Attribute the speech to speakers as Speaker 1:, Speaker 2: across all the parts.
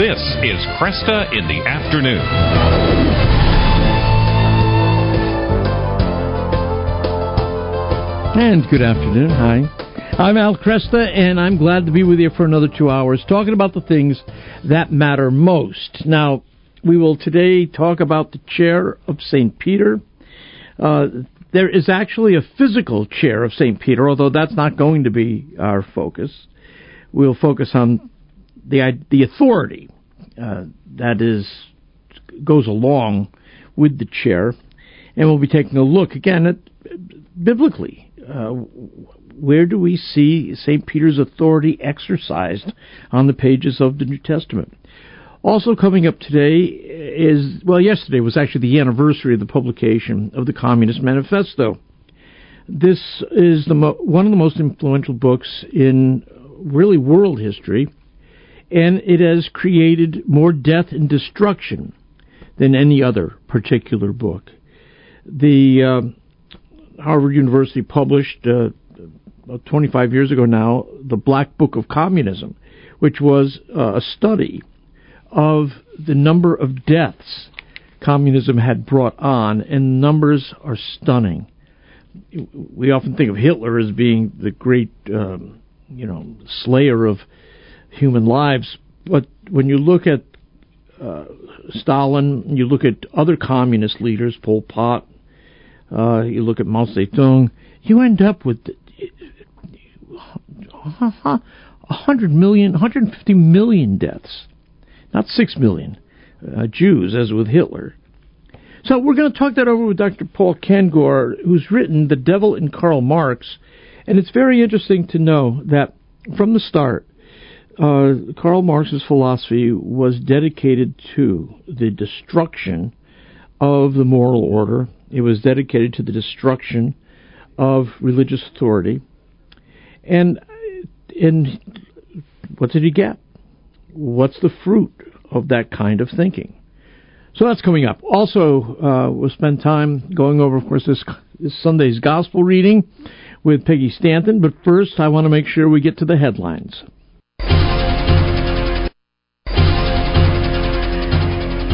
Speaker 1: This is Kresta in the Afternoon.
Speaker 2: And good afternoon. Hi. I'm Al Kresta, and I'm glad to be with you for another two hours talking about the things that matter most. Now, we will today talk about the chair of St. Peter. Uh, there is actually a physical chair of St. Peter, although that's not going to be our focus. We'll focus on the the authority uh, that is goes along with the chair, and we'll be taking a look again at biblically. Uh, where do we see St. Peter's authority exercised on the pages of the New Testament? Also coming up today is, well, yesterday was actually the anniversary of the publication of the Communist Manifesto. This is the mo- one of the most influential books in really world history, and it has created more death and destruction than any other particular book. The uh, Harvard University published uh, 25 years ago now the Black Book of Communism, which was uh, a study of the number of deaths communism had brought on, and numbers are stunning. We often think of Hitler as being the great, um, you know, slayer of human lives, but when you look at uh, Stalin, you look at other communist leaders, Pol Pot, uh, you look at Mao Zedong, you end up with 100 million, 150 million deaths not six million uh, Jews, as with Hitler. So we're going to talk that over with Dr. Paul Kengor, who's written The Devil in Karl Marx, and it's very interesting to know that from the start, uh, Karl Marx's philosophy was dedicated to the destruction of the moral order. It was dedicated to the destruction of religious authority. And, and what did he get? what's the fruit of that kind of thinking? So that's coming up. Also, uh, we'll spend time going over, of course, this, this Sunday's gospel reading with Peggy Stanton. But first, I want to make sure we get to the headlines.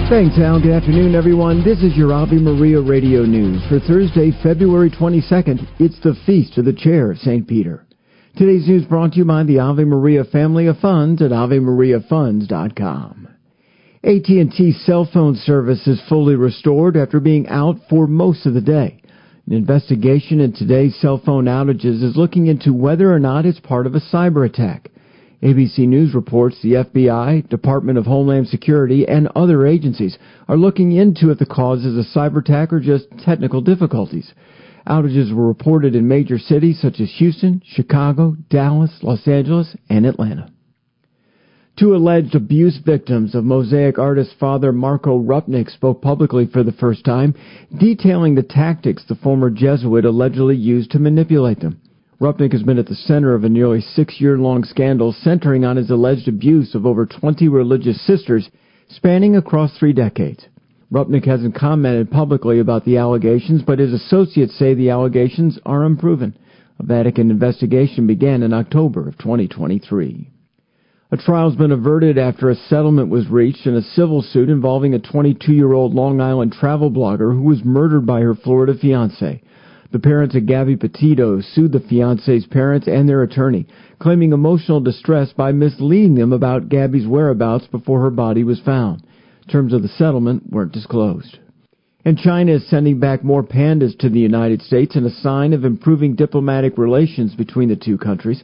Speaker 3: Thanks, Al. Good afternoon, everyone. This is your Ave Maria Radio News for Thursday, February 22nd. It's the Feast of the Chair of St. Peter. Today's news brought to you by the Ave Maria family of funds at AveMariaFunds.com. AT&T cell phone service is fully restored after being out for most of the day. An investigation in today's cell phone outages is looking into whether or not it's part of a cyber attack. ABC News reports the FBI, Department of Homeland Security, and other agencies are looking into if the cause is a cyber attack or just technical difficulties. Outages were reported in major cities such as Houston, Chicago, Dallas, Los Angeles, and Atlanta. Two alleged abuse victims of Mosaic artist Father Marco Rupnik spoke publicly for the first time, detailing the tactics the former Jesuit allegedly used to manipulate them. Rupnik has been at the center of a nearly six year long scandal centering on his alleged abuse of over 20 religious sisters spanning across three decades. Rupnik hasn't commented publicly about the allegations, but his associates say the allegations are unproven. A Vatican investigation began in October of 2023. A trial's been averted after a settlement was reached in a civil suit involving a 22-year-old Long Island travel blogger who was murdered by her Florida fiance. The parents of Gabby Petito sued the fiance's parents and their attorney, claiming emotional distress by misleading them about Gabby's whereabouts before her body was found. Terms of the settlement weren't disclosed. And China is sending back more pandas to the United States in a sign of improving diplomatic relations between the two countries.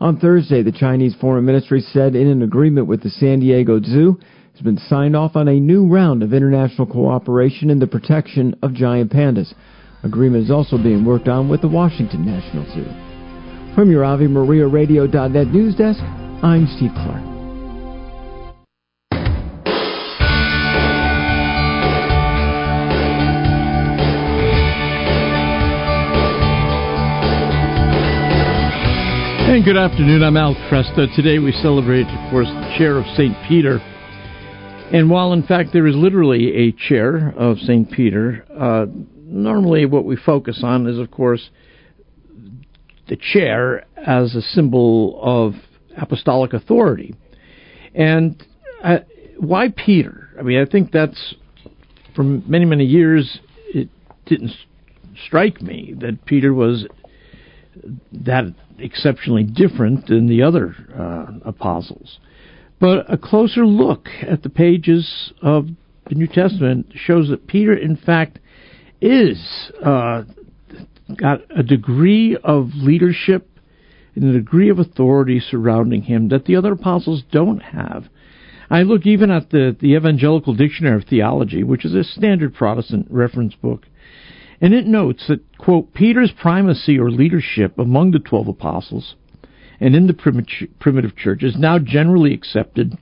Speaker 3: On Thursday, the Chinese Foreign Ministry said in an agreement with the San Diego Zoo has been signed off on a new round of international cooperation in the protection of giant pandas. Agreement is also being worked on with the Washington National Zoo. From your Ave Maria Radio.net news desk, I'm Steve Clark.
Speaker 2: And good afternoon. I'm Al Kresta. Today we celebrate, of course, the chair of St. Peter. And while, in fact, there is literally a chair of St. Peter, uh, normally what we focus on is, of course, the chair as a symbol of apostolic authority. And uh, why Peter? I mean, I think that's, for many, many years, it didn't strike me that Peter was that exceptionally different than the other uh, apostles. But a closer look at the pages of the New Testament shows that Peter, in fact, is uh, got a degree of leadership and a degree of authority surrounding him that the other apostles don't have. I look even at the, the Evangelical Dictionary of Theology, which is a standard Protestant reference book, and it notes that, quote, Peter's primacy or leadership among the twelve apostles and in the primitive church is now generally accepted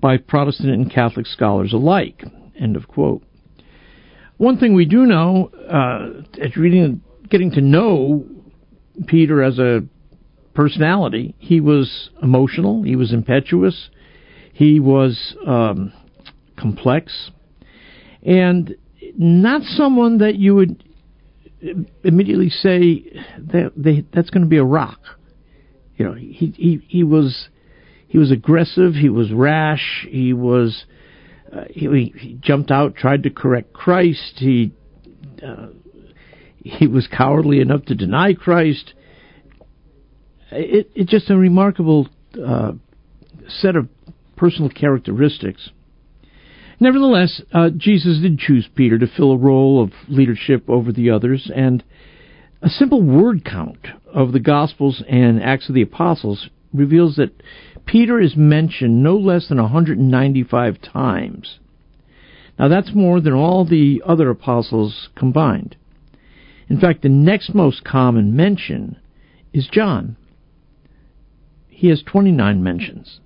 Speaker 2: by Protestant and Catholic scholars alike, end of quote. One thing we do know, uh, as reading, getting to know Peter as a personality, he was emotional, he was impetuous, he was um, complex, and not someone that you would immediately say that they, that's going to be a rock. You know, he he he was he was aggressive. He was rash. He was uh, he, he, jumped out, tried to correct Christ. He uh, he was cowardly enough to deny Christ. It, it's just a remarkable uh, set of personal characteristics. Nevertheless, uh, Jesus did choose Peter to fill a role of leadership over the others, and a simple word count of the Gospels and Acts of the Apostles reveals that Peter is mentioned no less than 195 times. Now, that's more than all the other apostles combined. In fact, the next most common mention is John. He has 29 mentions.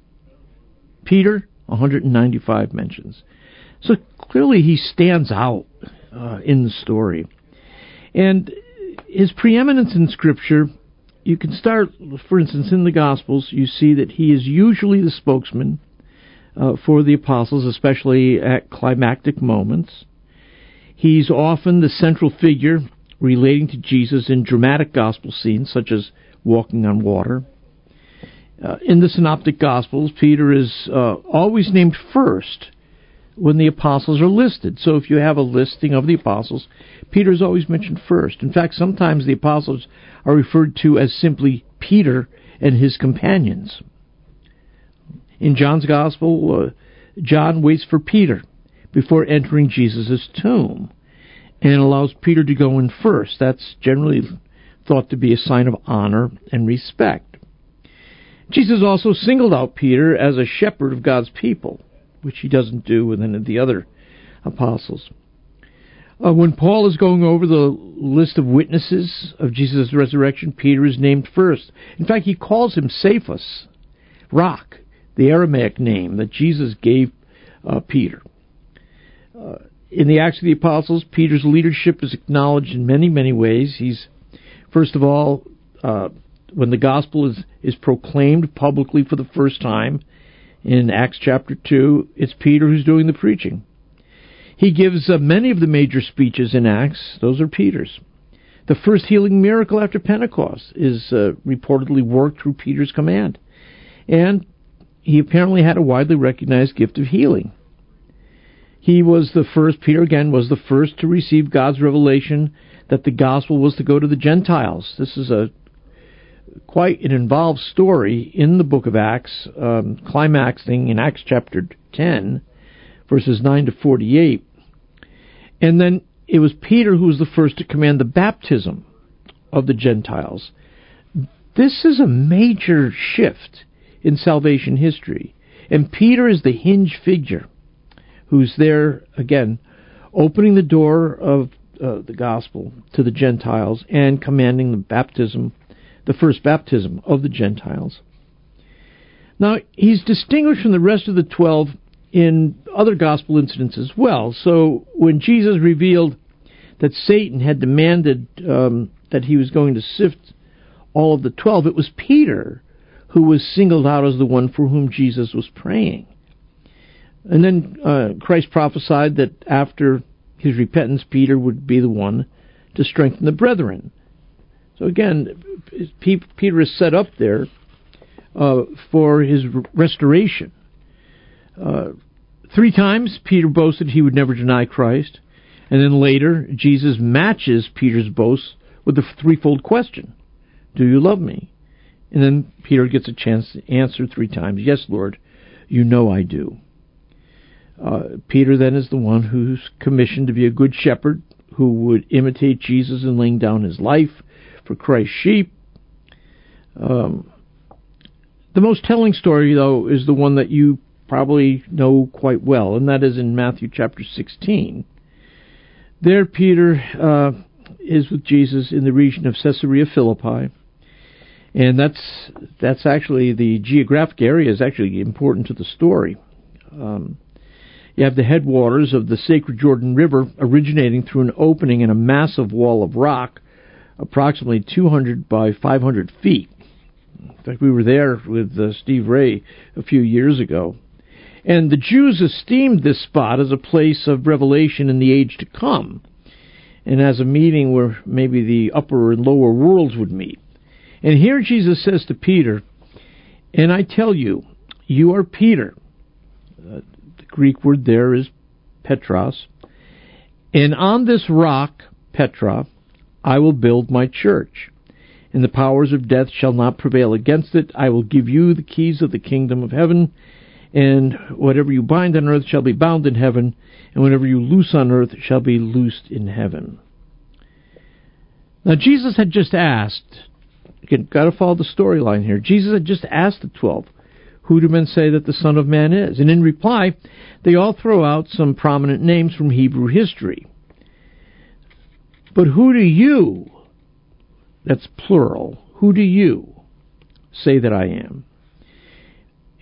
Speaker 2: Peter, 195 mentions. So clearly he stands out uh, in the story. And his preeminence in Scripture, you can start, for instance, in the Gospels, you see that he is usually the spokesman uh, for the apostles, especially at climactic moments. He's often the central figure relating to Jesus in dramatic gospel scenes, such as walking on water. Uh, in the Synoptic Gospels, Peter is uh, always named first when the apostles are listed. So if you have a listing of the apostles, Peter is always mentioned first. In fact, sometimes the apostles are referred to as simply Peter and his companions. In John's Gospel, uh, John waits for Peter before entering Jesus' tomb and allows Peter to go in first. That's generally thought to be a sign of honor and respect. Jesus also singled out Peter as a shepherd of God's people which he doesn't do with any of the other apostles. Uh, when Paul is going over the list of witnesses of Jesus' resurrection, Peter is named first. In fact, he calls him Cephas, rock, the Aramaic name that Jesus gave uh, Peter. Uh, in the Acts of the Apostles, Peter's leadership is acknowledged in many, many ways. He's, first of all, uh, when the gospel is, is proclaimed publicly for the first time, in Acts chapter 2, it's Peter who's doing the preaching. He gives uh, many of the major speeches in Acts, those are Peter's. The first healing miracle after Pentecost is uh, reportedly worked through Peter's command. And he apparently had a widely recognized gift of healing. He was the first, Peter again, was the first to receive God's revelation that the gospel was to go to the Gentiles. This is a quite an involved story in the book of Acts, um, climaxing in Acts chapter 10, verses 9 to 48. And then it was Peter who was the first to command the baptism of the Gentiles. This is a major shift in salvation history. And Peter is the hinge figure who's there, again, opening the door of uh, the gospel to the Gentiles and commanding the baptism the first baptism of the Gentiles. Now, he's distinguished from the rest of the twelve in other gospel incidents as well. So, when Jesus revealed that Satan had demanded um, that he was going to sift all of the twelve, it was Peter who was singled out as the one for whom Jesus was praying. And then uh, Christ prophesied that after his repentance, Peter would be the one to strengthen the brethren. So again, Peter is set up there uh, for his restoration. Uh, three times Peter boasted he would never deny Christ, and then later Jesus matches Peter's boast with the threefold question: Do you love me? And then Peter gets a chance to answer three times, Yes, Lord, you know I do. Uh, Peter then is the one who's commissioned to be a good shepherd who would imitate Jesus in laying down his life for Christ's sheep. Um, the most telling story, though, is the one that you probably know quite well, and that is in Matthew chapter 16. There, Peter uh, is with Jesus in the region of Caesarea Philippi and that's that's actually the geographic area is actually important to the story. Um, you have the headwaters of the sacred Jordan River originating through an opening in a massive wall of rock, approximately 200 by 500 feet. In fact, we were there with uh, Steve Ray a few years ago. And the Jews esteemed this spot as a place of revelation in the age to come, and as a meeting where maybe the upper and lower worlds would meet. And here Jesus says to Peter, And I tell you, you are Peter. Uh, the Greek word there is Petros. And on this rock, Petra, I will build my church. And the powers of death shall not prevail against it. I will give you the keys of the kingdom of heaven. And whatever you bind on earth shall be bound in heaven, and whatever you loose on earth shall be loosed in heaven. Now, Jesus had just asked got to follow the storyline here. Jesus had just asked the twelve, Who do men say that the Son of Man is? And in reply, they all throw out some prominent names from Hebrew history. But who do you, that's plural, who do you say that I am?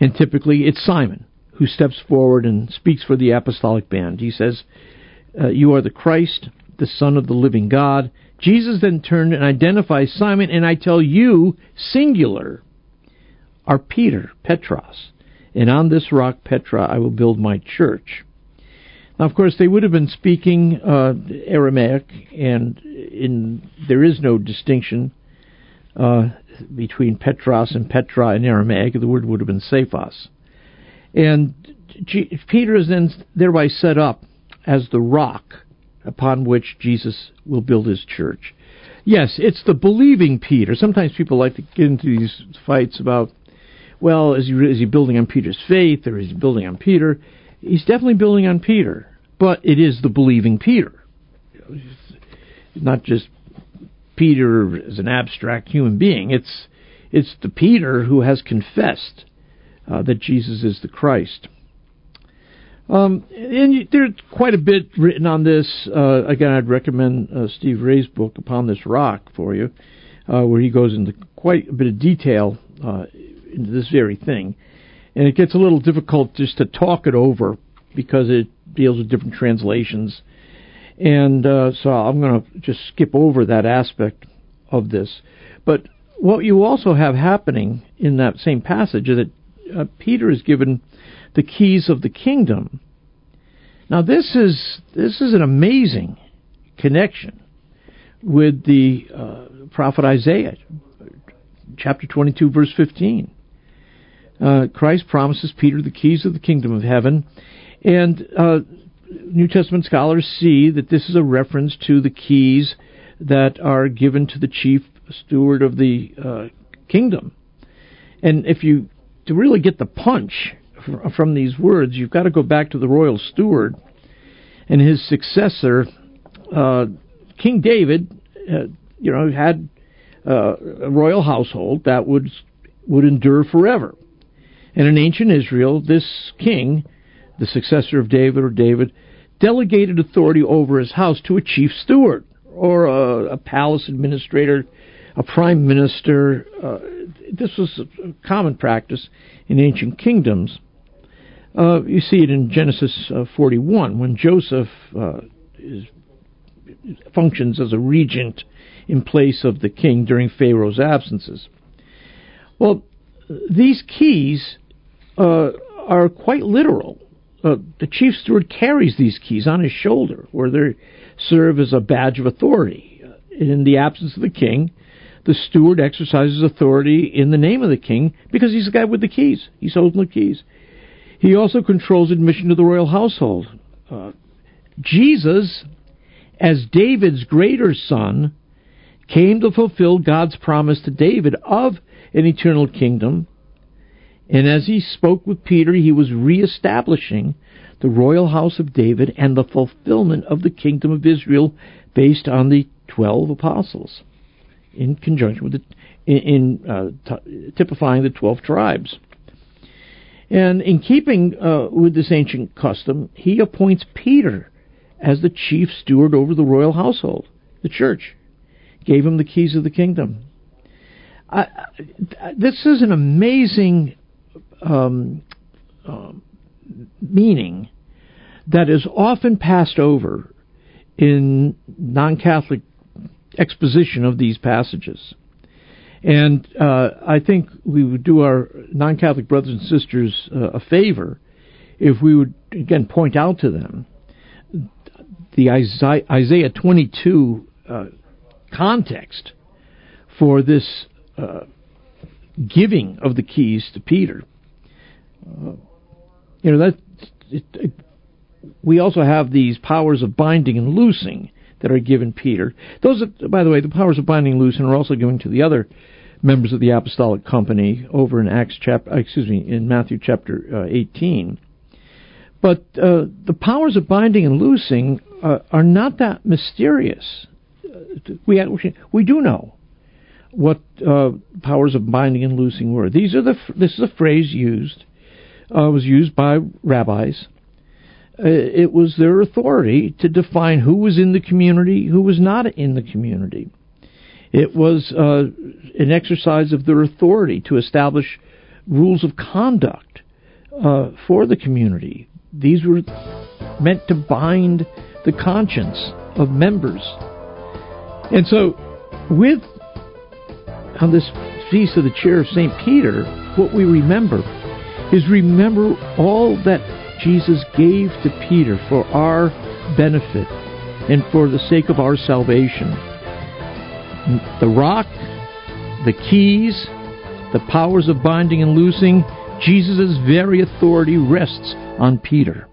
Speaker 2: And typically it's Simon who steps forward and speaks for the apostolic band. He says, uh, You are the Christ, the Son of the living God. Jesus then turned and identifies Simon, and I tell you, singular, are Peter, Petros, and on this rock, Petra, I will build my church. Now, of course, they would have been speaking uh, Aramaic, and in, there is no distinction uh, between Petros and Petra in Aramaic. The word would have been Cephas. And G- Peter is then thereby set up as the rock upon which Jesus will build his church. Yes, it's the believing Peter. Sometimes people like to get into these fights about, well, is he, is he building on Peter's faith or is he building on Peter? He's definitely building on Peter, but it is the believing Peter. not just Peter as an abstract human being. It's it's the Peter who has confessed uh, that Jesus is the Christ. Um, and there's quite a bit written on this. Uh, again, I'd recommend uh, Steve Ray's book, Upon This Rock, for you, uh, where he goes into quite a bit of detail uh, into this very thing. And it gets a little difficult just to talk it over because it deals with different translations. And uh, so I'm going to just skip over that aspect of this. But what you also have happening in that same passage is that uh, Peter is given the keys of the kingdom. Now this is this is an amazing connection with the uh, prophet Isaiah, chapter 22, verse 15. Uh, Christ promises Peter the keys of the kingdom of heaven, and uh, New Testament scholars see that this is a reference to the keys that are given to the chief steward of the uh, kingdom. And if you to really get the punch from these words, you've got to go back to the royal steward and his successor, uh, King David. Uh, you know, had uh, a royal household that would would endure forever. And in ancient Israel, this king, the successor of David or David, delegated authority over his house to a chief steward or a, a palace administrator, a prime minister. Uh, this was a common practice in ancient kingdoms. Uh, you see it in Genesis uh, 41 when Joseph uh, is, functions as a regent in place of the king during Pharaoh's absences. Well, these keys uh, are quite literal. Uh, the chief steward carries these keys on his shoulder, where they serve as a badge of authority. In the absence of the king, the steward exercises authority in the name of the king because he's the guy with the keys. He's holding the keys. He also controls admission to the royal household. Uh, Jesus, as David's greater son, came to fulfill God's promise to David of an eternal kingdom. And as he spoke with Peter, he was reestablishing the royal house of David and the fulfillment of the kingdom of Israel based on the twelve apostles, in conjunction with the, in, in uh, t- typifying the twelve tribes. And in keeping uh, with this ancient custom, he appoints Peter as the chief steward over the royal household, the church. Gave him the keys of the kingdom. I, this is an amazing um, uh, meaning that is often passed over in non Catholic exposition of these passages. And uh, I think we would do our non Catholic brothers and sisters uh, a favor if we would, again, point out to them the Isaiah, Isaiah 22 uh, context for this uh, giving of the keys to Peter. You know, that it, it, we also have these powers of binding and loosing that are given Peter. Those, are, by the way, the powers of binding and loosing are also given to the other members of the apostolic company over in Acts chapter, uh, excuse me, in Matthew chapter uh, 18. But uh, the powers of binding and loosing uh, are not that mysterious. Uh, we we do know what uh, powers of binding and loosing were. These are the this is a phrase used was used by rabbis uh, it was their authority to define who was in the community, who was not in the community. It was uh, an exercise of their authority to establish rules of conduct uh, for the community. These were meant to bind the conscience of members. And so, with on this feast of the chair of St. Peter, what we remember is remember all that Jesus gave to Peter for our benefit and for the sake of our salvation. The rock, the keys, the powers of binding and loosing, Jesus' very authority rests on Peter.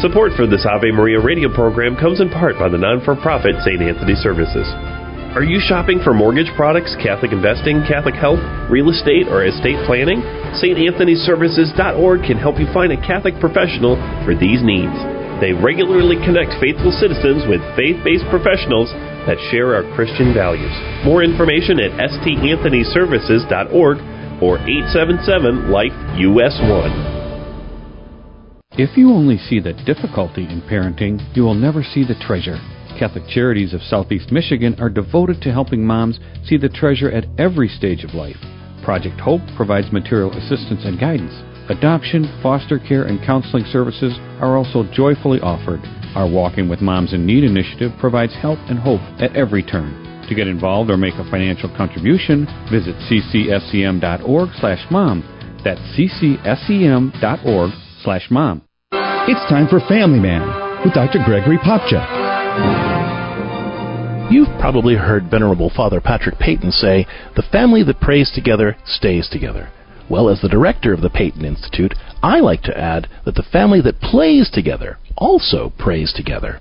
Speaker 4: Support for this Ave Maria radio program comes in part by the non for profit St. Anthony Services. Are you shopping for mortgage products, Catholic investing, Catholic health, real estate, or estate planning? StAnthonyServices.org can help you find a Catholic professional for these needs. They regularly connect faithful citizens with faith based professionals that share our Christian values. More information at StAnthonyServices.org or 877 Life US 1.
Speaker 5: If you only see the difficulty in parenting, you will never see the treasure. Catholic Charities of Southeast Michigan are devoted to helping moms see the treasure at every stage of life. Project Hope provides material assistance and guidance. Adoption, foster care, and counseling services are also joyfully offered. Our Walking with Moms in Need initiative provides help and hope at every turn. To get involved or make a financial contribution, visit ccsem.org slash mom. That's ccsem.org slash mom.
Speaker 6: It's time for Family Man with Dr. Gregory Popcak.
Speaker 7: You've probably heard Venerable Father Patrick Peyton say, The family that prays together stays together. Well, as the director of the Peyton Institute, I like to add that the family that plays together also prays together.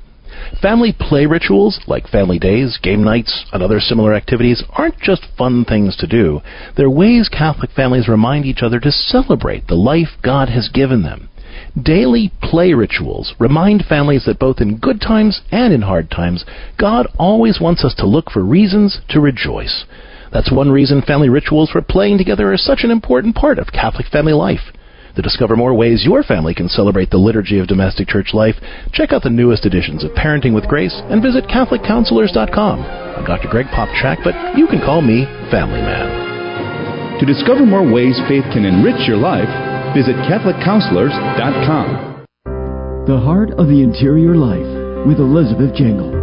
Speaker 7: Family play rituals, like family days, game nights, and other similar activities, aren't just fun things to do. They're ways Catholic families remind each other to celebrate the life God has given them. Daily play rituals remind families that both in good times and in hard times, God always wants us to look for reasons to rejoice. That's one reason family rituals for playing together are such an important part of Catholic family life. To discover more ways your family can celebrate the liturgy of domestic church life, check out the newest editions of Parenting with Grace and visit CatholicCounselors.com. I'm Dr. Greg Popcak, but you can call me Family Man.
Speaker 6: To discover more ways faith can enrich your life, Visit CatholicCounselors.com.
Speaker 8: The Heart of the Interior Life with Elizabeth Jangle.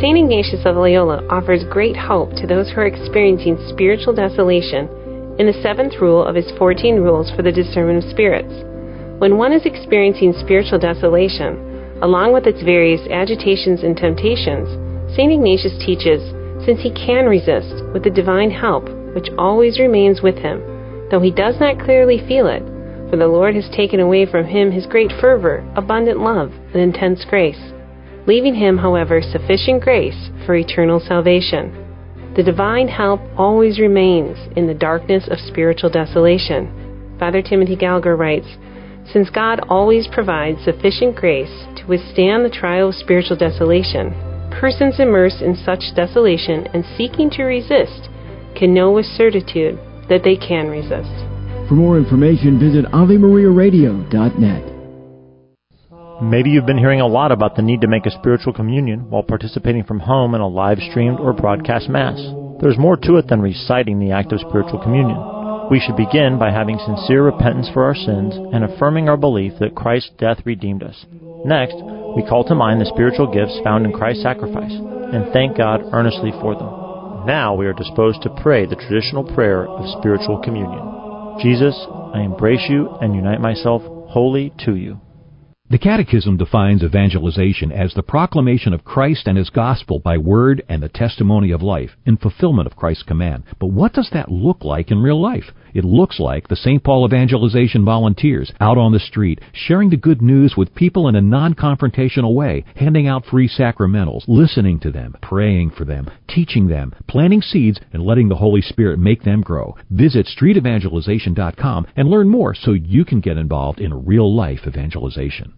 Speaker 9: St. Ignatius of Loyola offers great hope to those who are experiencing spiritual desolation in the seventh rule of his 14 rules for the discernment of spirits. When one is experiencing spiritual desolation, along with its various agitations and temptations, St. Ignatius teaches since he can resist with the divine help which always remains with him, though he does not clearly feel it, for the Lord has taken away from him his great fervor, abundant love, and intense grace, leaving him, however, sufficient grace for eternal salvation. The divine help always remains in the darkness of spiritual desolation. Father Timothy Gallagher writes, Since God always provides sufficient grace to withstand the trial of spiritual desolation, persons immersed in such desolation and seeking to resist can know with certitude that they can resist.
Speaker 3: For more information, visit AveMariaRadio.net.
Speaker 10: Maybe you've been hearing a lot about the need to make a spiritual communion while participating from home in a live streamed or broadcast Mass. There's more to it than reciting the act of spiritual communion. We should begin by having sincere repentance for our sins and affirming our belief that Christ's death redeemed us. Next, we call to mind the spiritual gifts found in Christ's sacrifice and thank God earnestly for them. Now we are disposed to pray the traditional prayer of spiritual communion. Jesus, I embrace you and unite myself wholly to you.
Speaker 11: The Catechism defines evangelization as the proclamation of Christ and His gospel by word and the testimony of life in fulfillment of Christ's command. But what does that look like in real life? It looks like the St. Paul evangelization volunteers out on the street, sharing the good news with people in a non-confrontational way, handing out free sacramentals, listening to them, praying for them, teaching them, planting seeds, and letting the Holy Spirit make them grow. Visit streetevangelization.com and learn more so you can get involved in real life evangelization.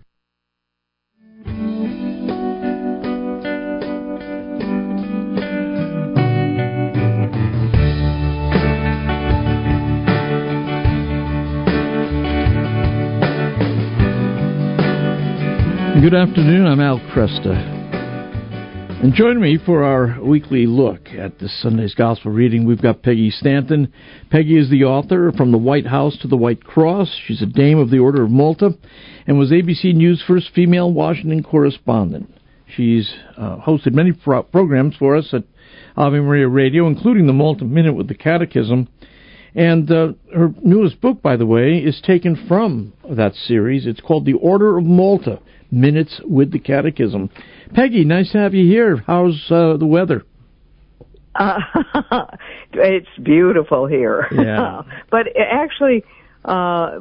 Speaker 2: Good afternoon. I'm Al Kresta. And join me for our weekly look at this Sunday's Gospel reading. We've got Peggy Stanton. Peggy is the author From the White House to the White Cross. She's a Dame of the Order of Malta and was ABC News' first female Washington correspondent. She's uh, hosted many pro- programs for us at Ave Maria Radio, including the Malta Minute with the Catechism. And uh, her newest book, by the way, is taken from that series. It's called The Order of Malta Minutes with the Catechism. Peggy, nice to have you here. How's uh, the weather?
Speaker 12: Uh, it's beautiful here.
Speaker 2: Yeah.
Speaker 12: but actually, uh,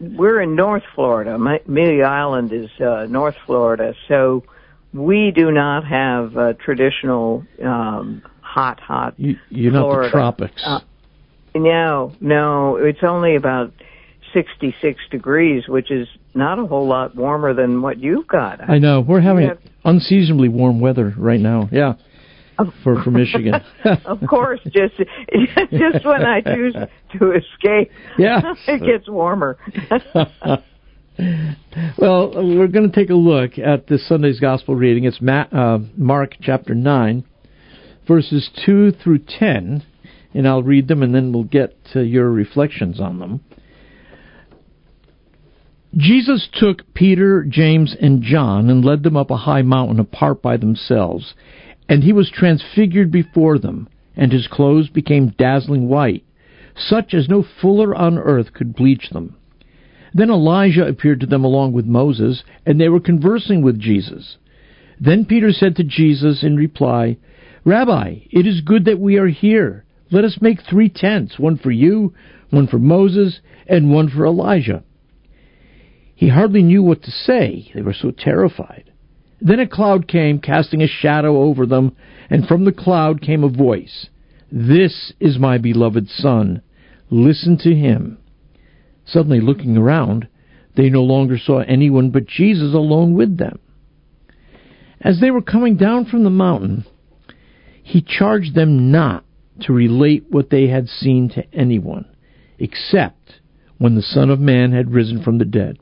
Speaker 12: we're in North Florida. Amelia Island is uh, North Florida, so we do not have uh, traditional um, hot, hot.
Speaker 2: You, you're not
Speaker 12: Florida.
Speaker 2: the tropics.
Speaker 12: Uh, no, no. It's only about 66 degrees, which is not a whole lot warmer than what you've got.
Speaker 2: I know. We're having
Speaker 12: Yeah.
Speaker 2: unseasonably warm weather right now. Yeah. For for Michigan.
Speaker 12: of course, just just when I choose to escape,
Speaker 2: Yeah.
Speaker 12: it gets warmer.
Speaker 2: well, we're going to take a look at this Sunday's Gospel reading. It's Ma- uh, Mark chapter 9, verses 2 through 10, and I'll read them and then we'll get to your reflections on them. Jesus took Peter, James, and John and led them up a high mountain apart by themselves, and he was transfigured before them, and his clothes became dazzling white, such as no fuller on earth could bleach them. Then Elijah appeared to them along with Moses, and they were conversing with Jesus. Then Peter said to Jesus in reply, Rabbi, it is good that we are here. Let us make three tents, one for you, one for Moses, and one for Elijah. He hardly knew what to say. They were so terrified. Then a cloud came, casting a shadow over them, and from the cloud came a voice This is my beloved Son. Listen to him. Suddenly, looking around, they no longer saw anyone but Jesus alone with them. As they were coming down from the mountain, he charged them not to relate what they had seen to anyone, except when the Son of Man had risen from the dead.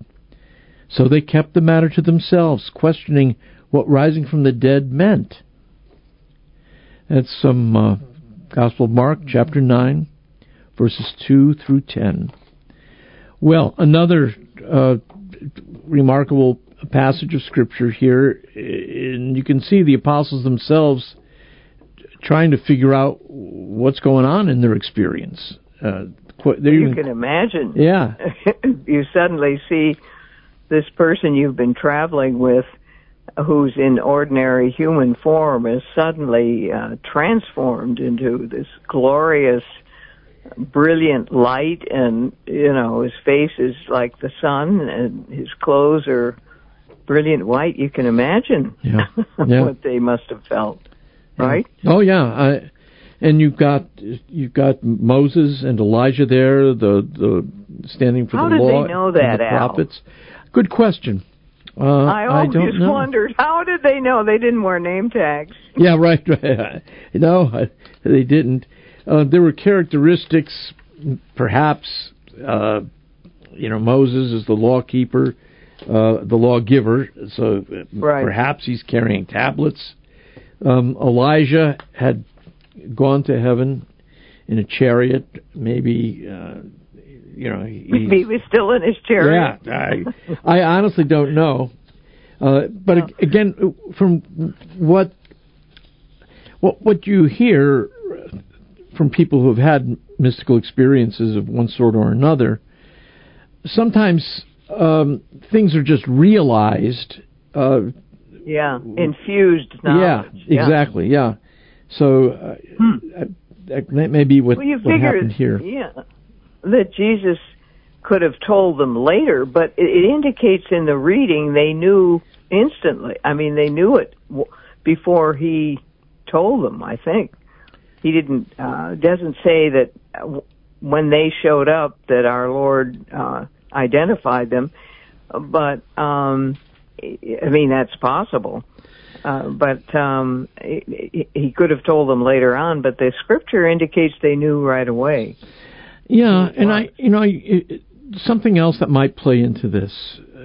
Speaker 2: So they kept the matter to themselves, questioning what rising from the dead meant. That's some uh, Gospel of Mark, chapter 9, verses 2 through 10. Well, another uh, remarkable passage of scripture here, and you can see the apostles themselves trying to figure out what's going on in their experience. Uh,
Speaker 12: you even, can imagine.
Speaker 2: Yeah.
Speaker 12: you suddenly see this person you've been traveling with who's in ordinary human form is suddenly uh, transformed into this glorious brilliant light and you know his face is like the sun and his clothes are brilliant white you can imagine
Speaker 2: yeah. Yeah.
Speaker 12: what they must have felt right
Speaker 2: yeah. oh yeah I, and you've got you've got Moses and Elijah there the the standing for
Speaker 12: how
Speaker 2: the law
Speaker 12: they know that,
Speaker 2: the
Speaker 12: Al?
Speaker 2: Good question uh,
Speaker 12: I always
Speaker 2: I don't know.
Speaker 12: wondered how did they know they didn't wear name tags
Speaker 2: yeah right, right. no they didn't uh, there were characteristics, perhaps, uh, you know, Moses is the law keeper, uh, the lawgiver, so
Speaker 12: right.
Speaker 2: perhaps he's carrying tablets. Um, Elijah had gone to heaven in a chariot, maybe. You know, he,
Speaker 12: he was still in his chair.
Speaker 2: Yeah, I, I honestly don't know. Uh, but oh. again, from what what what you hear from people who have had mystical experiences of one sort or another, sometimes um, things are just realized. Uh,
Speaker 12: yeah, infused knowledge.
Speaker 2: Yeah, exactly. Yeah. So uh, hmm. that, that may be what,
Speaker 12: well, you
Speaker 2: what
Speaker 12: figure,
Speaker 2: happened here.
Speaker 12: Yeah, that Jesus could have told them later, but it, indicates in the reading they knew instantly. I mean, they knew it before he told them. I think he didn't uh, doesn't say that when they showed up that our Lord uh, identified them, but um, I mean that's possible. Uh, but um, he, he could have told them later on. But the scripture indicates they knew right away.
Speaker 2: Yeah, and I, you know, it, something else that might play into this,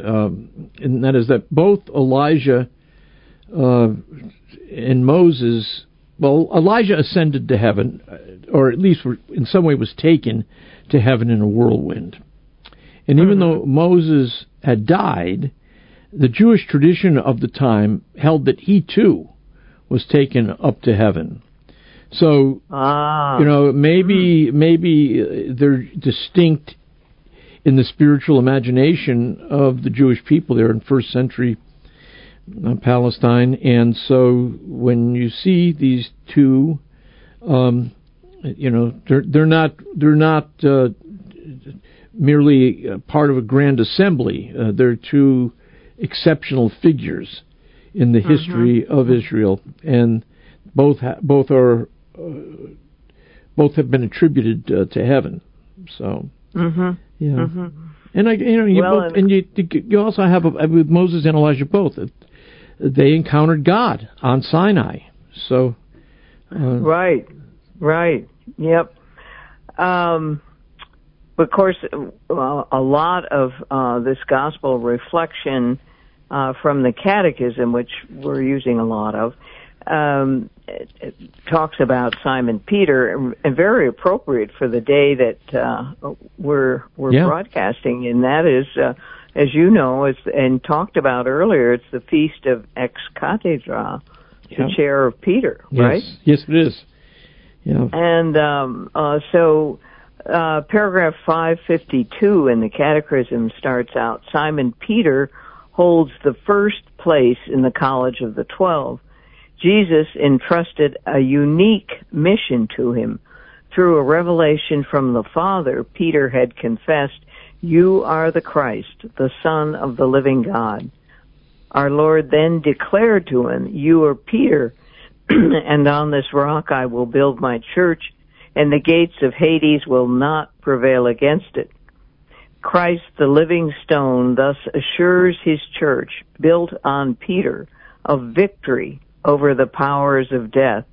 Speaker 2: um, and that is that both Elijah uh, and Moses well, Elijah ascended to heaven, uh, or at least in some way was taken to heaven in a whirlwind. And even mm-hmm. though Moses had died, the Jewish tradition of the time held that he too was taken up to heaven. So,
Speaker 12: ah.
Speaker 2: you know, maybe maybe uh, they're distinct in the spiritual imagination of the Jewish people there in first century uh, Palestine. And so when you see these two, um, you know, they're, they're not they're not uh, merely part of a grand assembly. Uh, they're two exceptional figures in the mm-hmm. history of Israel, and both ha- both are both have been attributed uh, to heaven. So,
Speaker 12: mm-hmm.
Speaker 2: yeah.
Speaker 12: Mm-hmm.
Speaker 2: And I, you know, you
Speaker 12: well,
Speaker 2: both, and you, you also have a, with Moses and Elijah both they encountered God on Sinai. So,
Speaker 12: uh, right, right, yep. Um, of course, uh, a lot of uh, this gospel reflection uh, from the Catechism, which we're using a lot of, um, talks about Simon Peter, and very appropriate for the day that uh, we're we're
Speaker 2: yeah.
Speaker 12: broadcasting, and that is uh, as you know, as and talked about earlier, it's the feast of ex cathedra, the chair of Peter,
Speaker 2: yes.
Speaker 12: right?
Speaker 2: Yes, it is. Yeah.
Speaker 12: And um, uh, so, uh, paragraph 552 in the Catechism starts out Simon Peter holds the first place in the College of the Twelve. Jesus entrusted a unique mission to him. Through a revelation from the Father, Peter had confessed you are the Christ, the Son of the living God. Our Lord then declared to him, You are Peter, and on this rock I will build my church, and the gates of Hades will not prevail against it. Christ, the living stone, thus assures his church, built on Peter, of victory over the powers of death.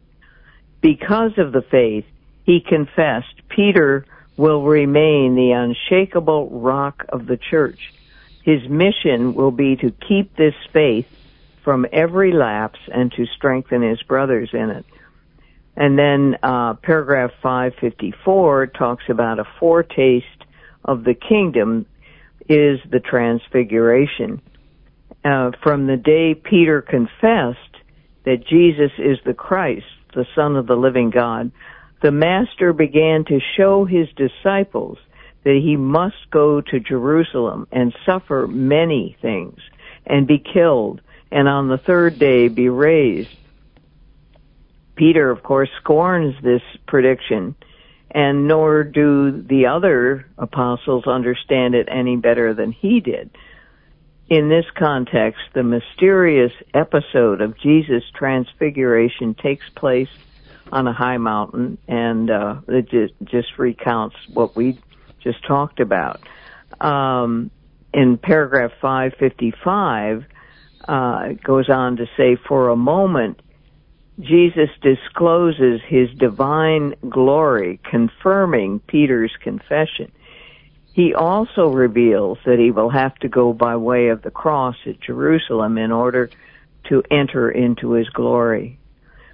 Speaker 12: Because of the faith, he confessed, Peter will remain the unshakable rock of the church. His mission will be to keep this faith from every lapse and to strengthen his brothers in it. And then uh, paragraph 554 talks about a foretaste of the kingdom is the transfiguration. uh, from the day Peter confessed that Jesus is the Christ, the Son of the living God, the Master began to show his disciples that he must go to Jerusalem and suffer many things and be killed and on the third day be raised. Peter, of course, scorns this prediction and nor do the other apostles understand it any better than he did. In this context, the mysterious episode of Jesus' transfiguration takes place on a high mountain, and uh, it just, just recounts what we just talked about. Um, in paragraph 555, uh, it goes on to say, for a moment, Jesus discloses his divine glory, confirming Peter's confession. He also reveals that he will have to go by way of the cross at Jerusalem in order to enter into his glory.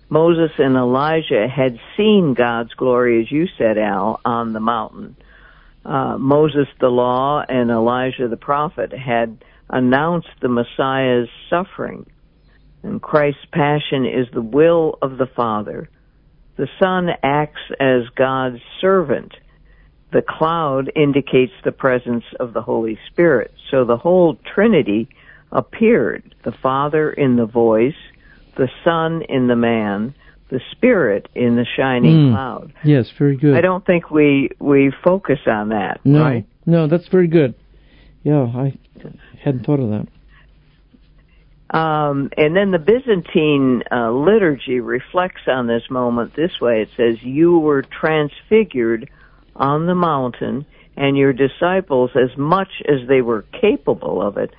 Speaker 12: Moses and Elijah had seen God's glory, as you said, Al, on the mountain. Uh, Moses, the law, and Elijah, the prophet, had announced the Messiah's suffering. And Christ's passion is the will of the Father. The Son acts as God's servant. The cloud indicates the presence of the Holy Spirit. So the whole Trinity appeared. The Father in the voice, the Son in the man, the Spirit in the shining
Speaker 2: Mm.
Speaker 12: cloud.
Speaker 2: Yes, very good.
Speaker 12: I don't think we we focus on that,
Speaker 2: no,
Speaker 12: right?
Speaker 2: no, that's very good. Yeah, I hadn't thought of that.
Speaker 12: Um, and then the Byzantine uh, liturgy reflects on this moment this way. It says, "You were transfigured on the mountain, and your disciples, as much as they were capable of it,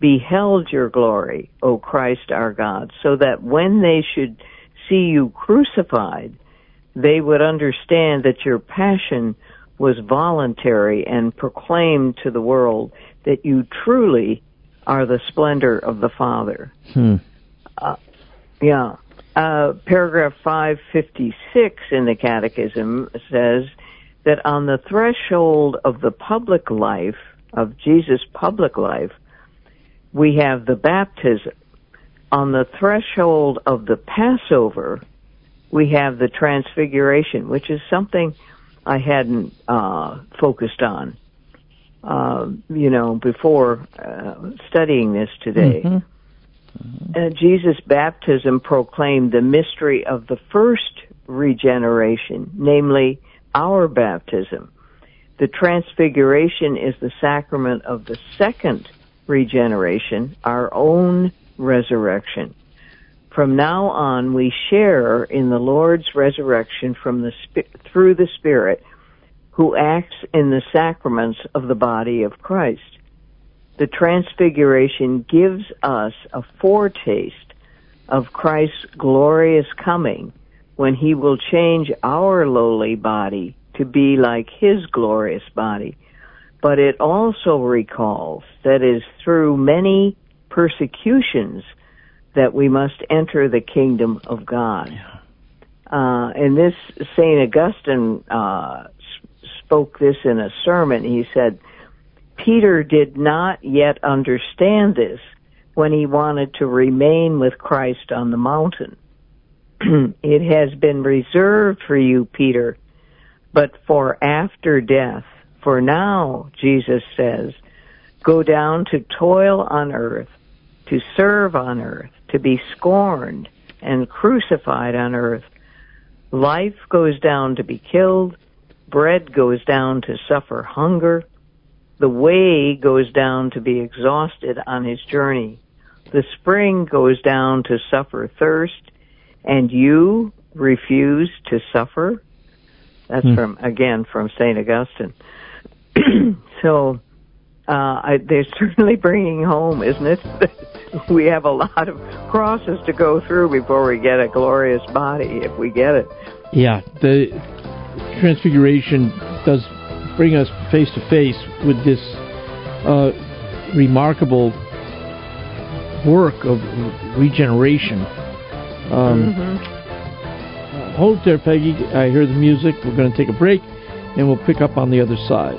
Speaker 12: beheld your glory, O Christ our God, so that when they should see you crucified, they would understand that your passion was voluntary and proclaimed to the world that you truly are the splendor of the Father.
Speaker 2: Hmm.
Speaker 12: Uh, yeah. Uh, paragraph 556 in the Catechism says that on the threshold of the public life, of Jesus' public life, we have the baptism. On the threshold of the Passover, we have the transfiguration, which is something I hadn't uh, focused on, uh, you know, before uh, studying this today.
Speaker 2: Mm-hmm.
Speaker 12: Uh, Jesus' baptism proclaimed the mystery of the first regeneration, namely our baptism. The transfiguration is the sacrament of the second regeneration, our own resurrection. From now on, we share in the Lord's resurrection from the through the Spirit, who acts in the sacraments of the body of Christ. The transfiguration gives us a foretaste of Christ's glorious coming when he will change our lowly body to be like his glorious body. But it also recalls that is through many persecutions that we must enter the kingdom of God. Uh, and this Saint Augustine uh, spoke this in a sermon. He said, Peter did not yet understand this when he wanted to remain with Christ on the mountain. it has been reserved for you, Peter, but for after death. For now, Jesus says, go down to toil on earth, to serve on earth, to be scorned and crucified on earth. Life goes down to be killed. Bread goes down to suffer hunger. The way goes down to be exhausted on his journey. The spring goes down to suffer thirst. And you refuse to suffer? That's
Speaker 2: Hmm.
Speaker 12: from, again, from St. Augustine. so, uh, I, they're certainly bringing home, isn't it? we have a lot of crosses to go through before we get a glorious body, if we get it.
Speaker 2: Yeah, the transfiguration does bring us face to face with this uh, remarkable work of regeneration. Um, uh, hold there, Peggy. I hear the music. We're going to take a break, and we'll pick up on the other side.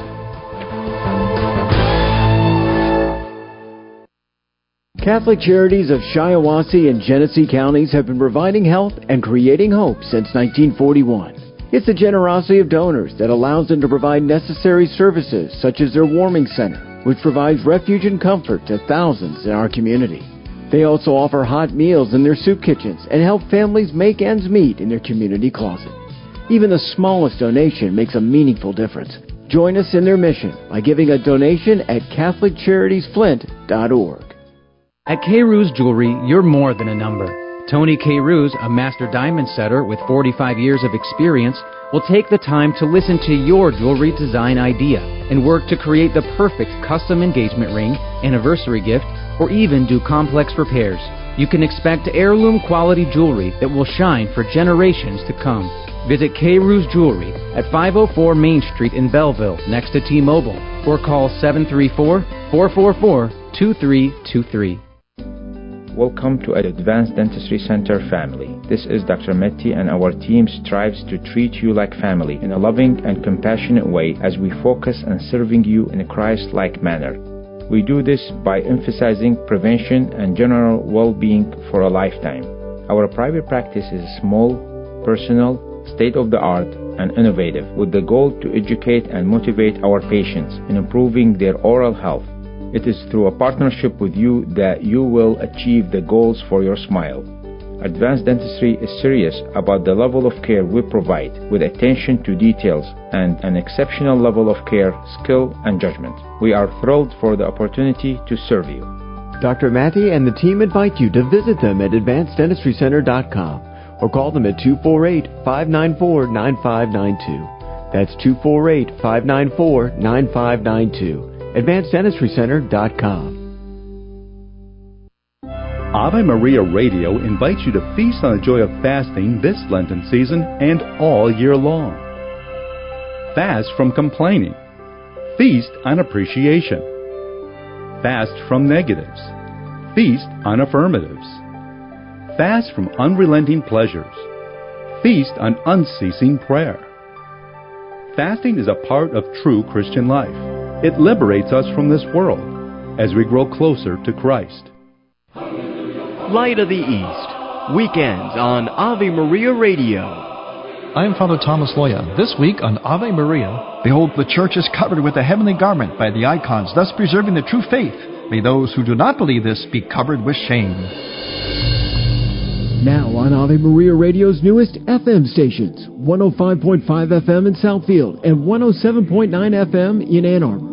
Speaker 3: Catholic Charities of Shiawassee and Genesee counties have been providing health and creating hope since 1941. It's the generosity of donors that allows them to provide necessary services such as their warming center, which provides refuge and comfort to thousands in our community. They also offer hot meals in their soup kitchens and help families make ends meet in their community closet. Even the smallest donation makes a meaningful difference. Join us in their mission by giving a donation at CatholicCharitiesFlint.org.
Speaker 13: At K. Roos Jewelry, you're more than a number. Tony K. Roos, a master diamond setter with 45 years of experience, will take the time to listen to your jewelry design idea and work to create the perfect custom engagement ring, anniversary gift, or even do complex repairs. You can expect heirloom quality jewelry that will shine for generations to come. Visit K. Roos Jewelry at 504 Main Street in Belleville, next to T-Mobile, or call 734 444 2323.
Speaker 14: Welcome to an Advanced Dentistry Center family. This is Dr. Metti and our team strives to treat you like family in a loving and compassionate way as we focus on serving you in a Christ-like manner. We do this by emphasizing prevention and general well-being for a lifetime. Our private practice is small, personal, state-of-the-art, and innovative with the goal to educate and motivate our patients in improving their oral health. It is through a partnership with you that you will achieve the goals for your smile. Advanced Dentistry is serious about the level of care we provide with attention to details and an exceptional level of care, skill, and judgment. We are thrilled for the opportunity to serve you.
Speaker 3: Dr. Matty and the team invite you to visit them at advanceddentistrycenter.com or call them at 248 594 9592. That's 248 594 9592 AdvancedDentistryCenter.com.
Speaker 6: Ave Maria Radio invites you to feast on the joy of fasting this Lenten season and all year long. Fast from complaining. Feast on appreciation. Fast from negatives. Feast on affirmatives. Fast from unrelenting pleasures. Feast on unceasing prayer. Fasting is a part of true Christian life. It liberates us from this world as we grow closer to Christ.
Speaker 3: Light of the East, weekends on Ave Maria Radio.
Speaker 15: I am Father Thomas Loya. This week on Ave Maria, behold, the church is covered with a heavenly garment by the icons, thus preserving the true faith. May those who do not believe this be covered with shame.
Speaker 3: Now on Ave Maria Radio's newest FM stations 105.5 FM in Southfield and 107.9 FM in Ann Arbor.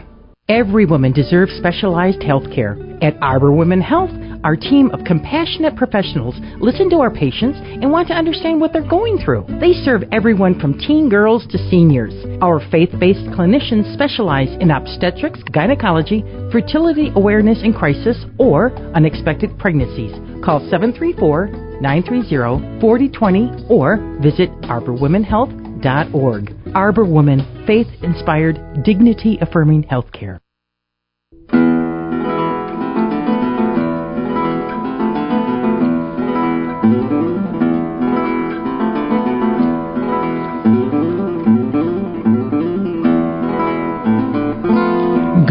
Speaker 16: Every woman deserves specialized health care. At Arbor Women Health, our team of compassionate professionals listen to our patients and want to understand what they're going through. They serve everyone from teen girls to seniors. Our faith based clinicians specialize in obstetrics, gynecology, fertility awareness in crisis, or unexpected pregnancies. Call 734 930 4020 or visit arborwomenhealth.org. Arbor Woman, faith inspired, dignity affirming healthcare.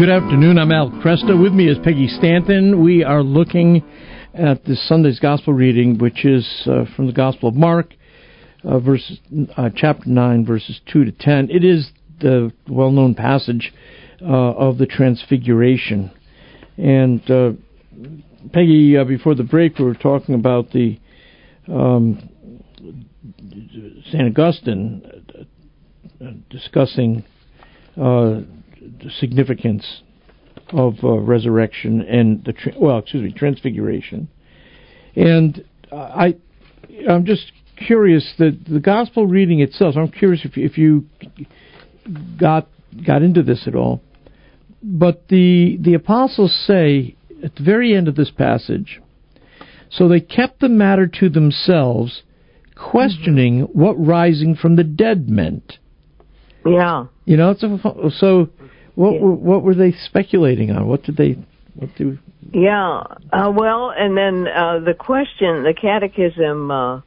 Speaker 2: Good afternoon. I'm Al Kresta. With me is Peggy Stanton. We are looking at this Sunday's Gospel reading, which is uh, from the Gospel of Mark, uh, verse, uh, chapter 9, verses 2 to 10. It is the well known passage uh, of the Transfiguration. And uh, Peggy, uh, before the break, we were talking about the um, St. Augustine discussing the significance of uh, resurrection and the tra- well, excuse me, transfiguration. And uh, I, I'm just curious that the gospel reading itself. I'm curious if if you got got into this at all. But the the apostles say at the very end of this passage, so they kept the matter to themselves, questioning mm-hmm. what rising from the dead meant.
Speaker 12: Yeah.
Speaker 2: You know, a, so what yeah. what were they speculating on? What did they what do?
Speaker 12: Yeah. Uh, well, and then uh, the question, the catechism uh,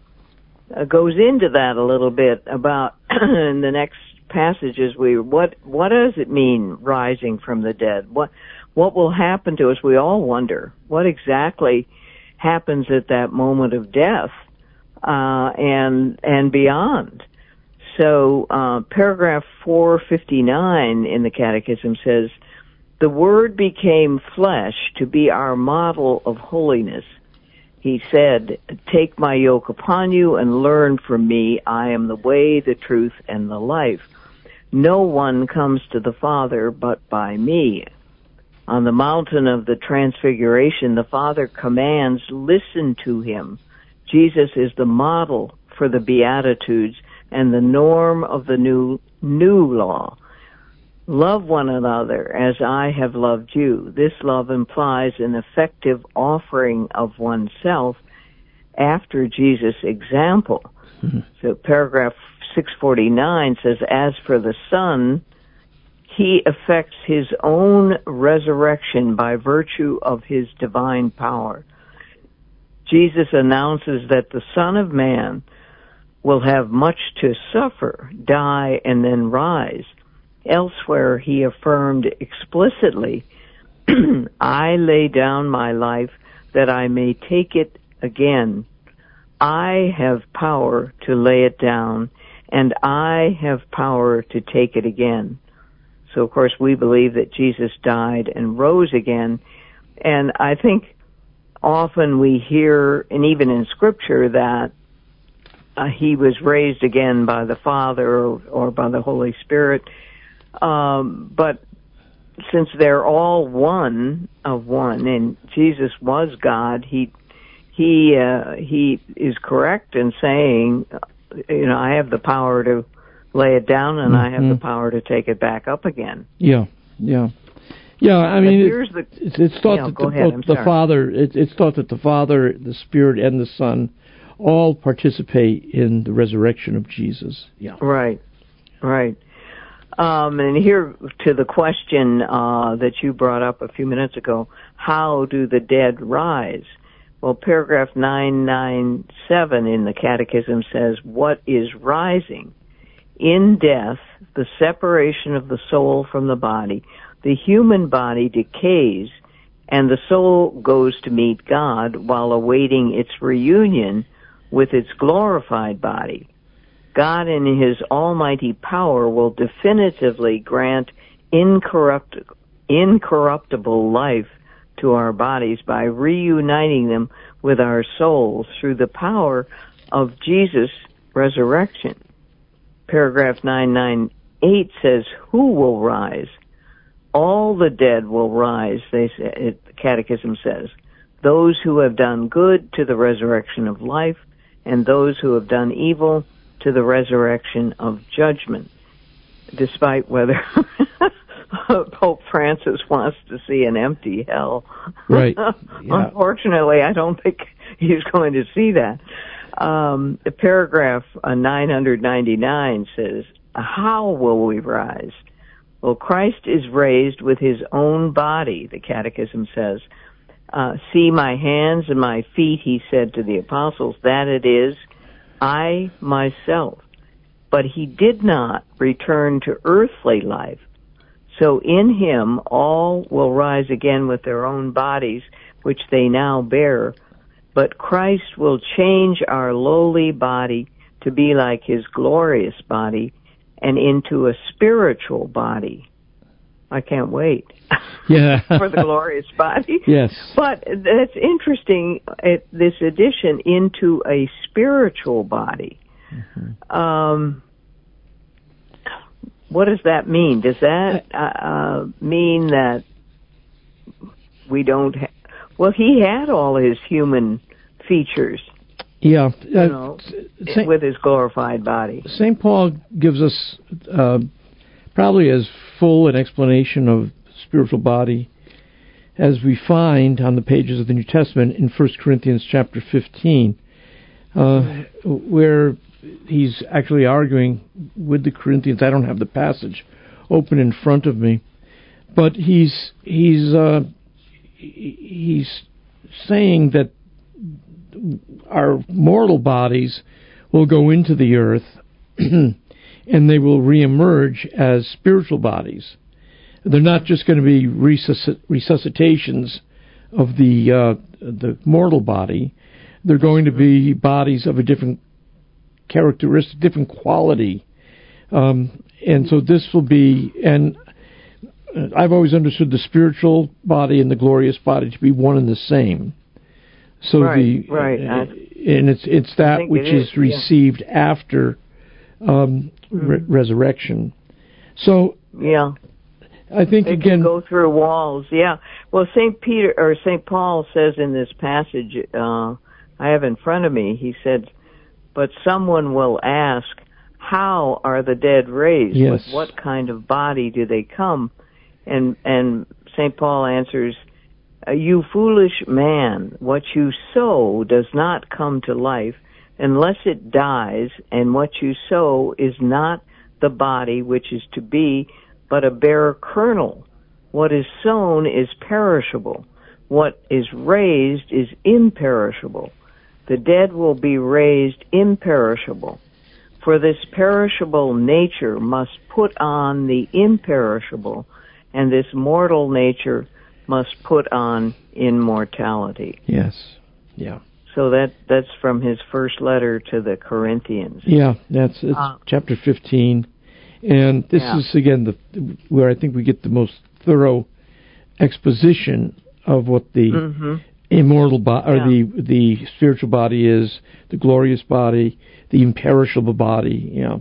Speaker 12: uh goes into that a little bit about in the next passages. We what what does it mean rising from the dead? What what will happen to us? We all wonder what exactly happens at that moment of death uh, and and beyond. So, uh, paragraph 459 in the Catechism says, the Word became flesh to be our model of holiness. He said, Take my yoke upon you and learn from me. I am the way, the truth, and the life. No one comes to the Father but by me. On the mountain of the transfiguration, the Father commands, listen to him. Jesus is the model for the Beatitudes and the norm of the new, new law. Love one another as I have loved you. This love implies an effective offering of oneself after Jesus' example. Mm-hmm. So paragraph 649 says, as for the Son, he effects his own resurrection by virtue of his divine power. Jesus announces that the Son of Man will have much to suffer, die, and then rise. Elsewhere, he affirmed explicitly, I lay down my life that I may take it again. I have power to lay it down, and I have power to take it again. So, of course, we believe that Jesus died and rose again. And I think often we hear, and even in Scripture, that uh, he was raised again by the Father or, or by the Holy Spirit. Um, but since they're all one of one, and Jesus was God, he he uh, he is correct in saying, you know, I have the power to lay it down, and mm-hmm. I have the mm-hmm. power to take it back up again.
Speaker 2: Yeah, yeah. Yeah, I mean, it, the, it's, it's, thought yeah, that the, ahead, the Father, it, it's thought that the Father, the Spirit, and the Son all participate in the resurrection of Jesus. Yeah.
Speaker 12: Right. Right. Um, and here to the question uh, that you brought up a few minutes ago, how do the dead rise? Well, paragraph 997 in the Catechism says, What is rising? In death, the separation of the soul from the body, the human body decays and the soul goes to meet God while awaiting its reunion with its glorified body, God in His almighty power will definitively grant incorrupt, incorruptible life to our bodies by reuniting them with our souls through the power of Jesus' resurrection. Paragraph 998 says, Who will rise? All the dead will rise, they say, it, the Catechism says. Those who have done good to the resurrection of life, and those who have done evil to the resurrection of judgment, despite whether Pope Francis wants to see an empty hell.
Speaker 2: Right.
Speaker 12: Yeah. Unfortunately, I don't think he's going to see that. Um, the paragraph uh, 999 says, How will we rise? Well, Christ is raised with his own body, the Catechism says, uh, see my hands and my feet, he said to the apostles, that it is I myself. But he did not return to earthly life. So in him all will rise again with their own bodies, which they now bear. But Christ will change our lowly body to be like his glorious body and into a spiritual body. I can't wait.
Speaker 2: Yeah.
Speaker 12: for the glorious body.
Speaker 2: Yes.
Speaker 12: But that's interesting, this addition into a spiritual body. Mm-hmm. Um, what does that mean? Does that uh, uh, mean that we don't ha- well, he had all his human features.
Speaker 2: Yeah. Uh,
Speaker 12: you know, Saint, with his glorified body.
Speaker 2: St. Paul gives us uh, probably as full an explanation of spiritual body, as we find on the pages of the New Testament in 1 Corinthians chapter 15, uh, where he's actually arguing with the Corinthians. I don't have the passage open in front of me, but he's he's uh, he's saying that our mortal bodies will go into the earth and they will reemerge as spiritual bodies. They're not just going to be resusc- resuscitations of the uh, the mortal body. They're going to be bodies of a different characteristic, different quality. Um, and so this will be, and I've always understood the spiritual body and the glorious body to be one and the same. So
Speaker 12: right,
Speaker 2: the
Speaker 12: right.
Speaker 2: uh, and it's it's that which
Speaker 12: it
Speaker 2: is,
Speaker 12: is,
Speaker 2: received after um, re- resurrection. So
Speaker 12: Yeah.
Speaker 2: I think
Speaker 12: they
Speaker 2: again
Speaker 12: go through walls. Yeah. Well, Saint Peter or Saint Paul says in this passage uh, I have in front of me. He said, "But someone will ask, how are the dead raised?
Speaker 2: Yes.
Speaker 12: With what kind of body do they come?" And and Saint Paul answers, "Uh, "You foolish man, what you sow does not come to life unless it dies, and what you sow is not the body which is to be, but a bare kernel. What is sown is perishable. What is raised is imperishable. The dead will be raised imperishable. For this perishable nature must put on the imperishable, and this mortal nature must put on immortality.
Speaker 2: yes, yeah,
Speaker 12: So that that's from his first letter to the Corinthians.
Speaker 2: yeah. That's it's
Speaker 12: Uh,
Speaker 2: chapter fifteen, and this
Speaker 12: Yeah.
Speaker 2: is again the where I think we get the most thorough exposition of what the
Speaker 12: Mhm.
Speaker 2: Immortal body or
Speaker 12: Yeah.
Speaker 2: the the spiritual body is, the glorious body, the imperishable body. Yeah,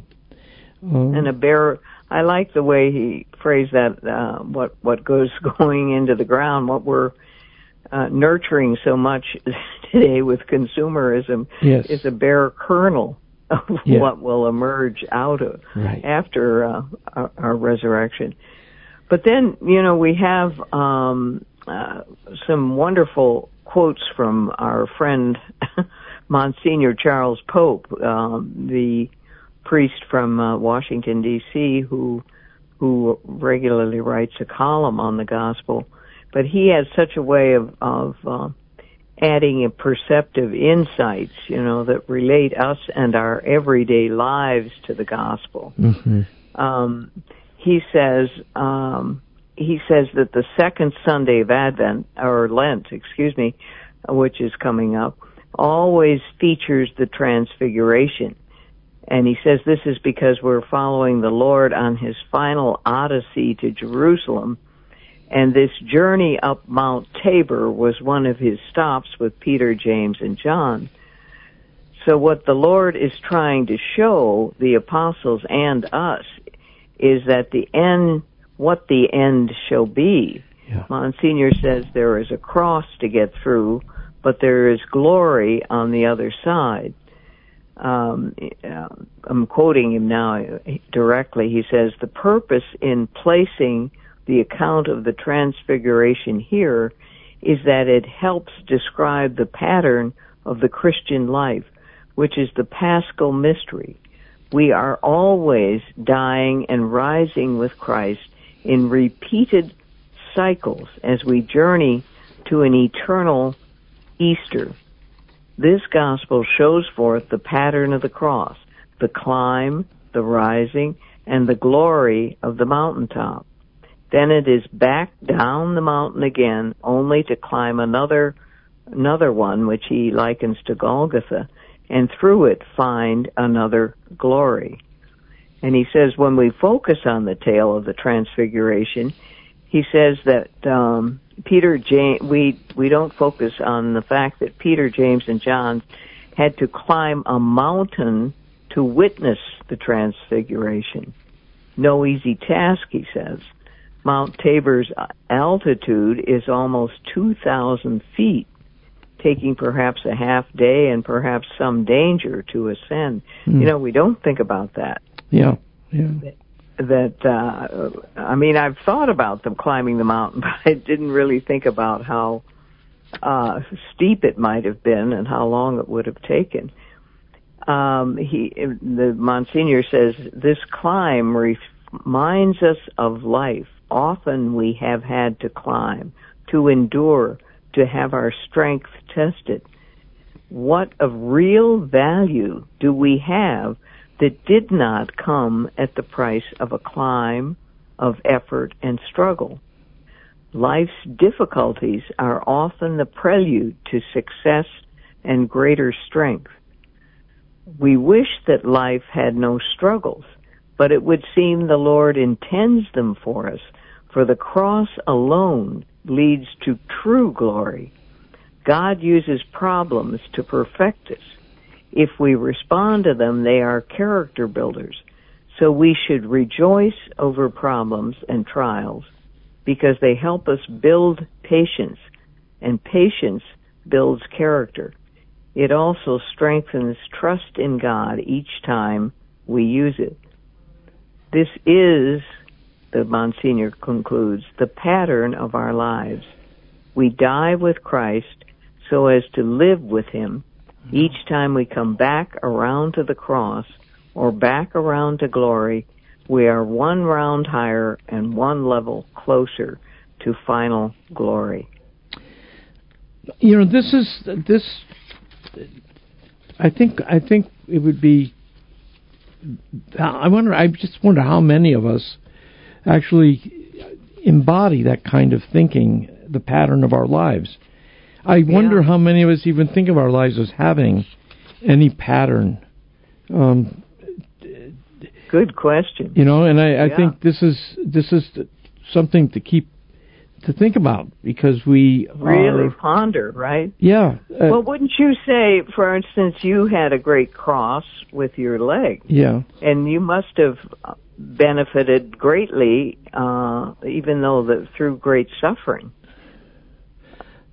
Speaker 2: um,
Speaker 12: and a bare I like the way he phrased that uh what what goes going into the ground what we're uh, nurturing so much today with consumerism
Speaker 2: Yes.
Speaker 12: is a bare kernel of
Speaker 2: Yeah.
Speaker 12: what will emerge out of
Speaker 2: Right.
Speaker 12: after uh, our, our resurrection but then you know we have um uh, some wonderful quotes from our friend Monsignor Charles Pope, um, the priest from uh, Washington D.C. who who regularly writes a column on the gospel. But he has such a way of of uh, adding a perceptive insights, you know, that relate us and our everyday lives to the gospel
Speaker 2: mhm.
Speaker 12: um, he says um, he says that the second Sunday of Advent or Lent, excuse me, which is coming up, always features the Transfiguration, and he says this is because we're following the Lord on his final odyssey to Jerusalem. And this journey up Mount Tabor was one of his stops with Peter, James, and John. So what the Lord is trying to show the apostles and us is that the end, what the end shall be. Monsignor says there is a cross to get through, but there is glory on the other side. Um, uh, I'm quoting him now directly. He says the purpose in placing the account of the transfiguration here is that it helps describe the pattern of the Christian life, which is the paschal mystery. We are always dying and rising with Christ in repeated cycles as we journey to an eternal Easter. This gospel shows forth the pattern of the cross, the climb, the rising, and the glory of the mountaintop. Then it is back down the mountain again, only to climb another, another one, which he likens to Golgotha, and through it find another glory. And he says when we focus on the tale of the transfiguration, he says that um, Peter James we we don't focus on the fact that Peter James and John had to climb a mountain to witness the transfiguration. No easy task, he says. Mount Tabor's altitude is almost 2,000 feet, taking perhaps a half day and perhaps some danger to ascend.
Speaker 2: Hmm.
Speaker 12: You know, we don't think about that.
Speaker 2: Yeah,
Speaker 12: that uh, I mean, I've thought about them climbing the mountain, but I didn't really think about how uh, steep it might have been and how long it would have taken. Um, he, the Monsignor says, this climb reminds us of life. Often we have had to climb, to endure, to have our strength tested. What of real value do we have that did not come at the price of a climb, of effort and struggle? Life's difficulties are often the prelude to success and greater strength. We wish that life had no struggles, but it would seem the Lord intends them for us, for the cross alone leads to true glory. God uses problems to perfect us. If we respond to them, they are character builders. So we should rejoice over problems and trials because they help us build patience, and patience builds character. It also strengthens trust in God each time we use it. This is, the Monsignor concludes, the pattern of our lives. We die with Christ so as to live with Him. Each time we come back around to the cross or back around to glory, we are one round higher and one level closer to final glory.
Speaker 2: You know, this is this. I think I think it would be. I wonder. I just wonder how many of us actually embody that kind of thinking, the pattern of our lives. I yeah. wonder how many of us even think of our lives as having any pattern. Um,
Speaker 12: Good question.
Speaker 2: You know, and I, I yeah. think this is this is something to keep to think about because we
Speaker 12: really
Speaker 2: are,
Speaker 12: ponder, right?
Speaker 2: Yeah.
Speaker 12: Uh, well, wouldn't you say, for instance, you had a great cross with your leg?
Speaker 2: Yeah.
Speaker 12: And you must have benefited greatly, uh, even though the, through great suffering.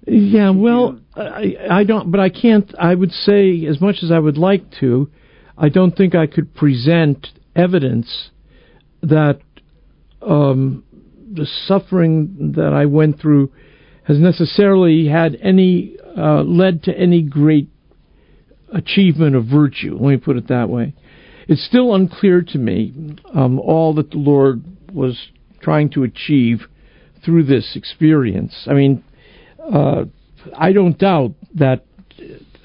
Speaker 2: Yeah, well, I, I don't, but I can't. I would say, as much as I would like to, I don't think I could present evidence that um, the suffering that I went through has necessarily had any uh, led to any great achievement of virtue. Let me put it that way. It's still unclear to me um, all that the Lord was trying to achieve through this experience. I mean, uh, I don't doubt that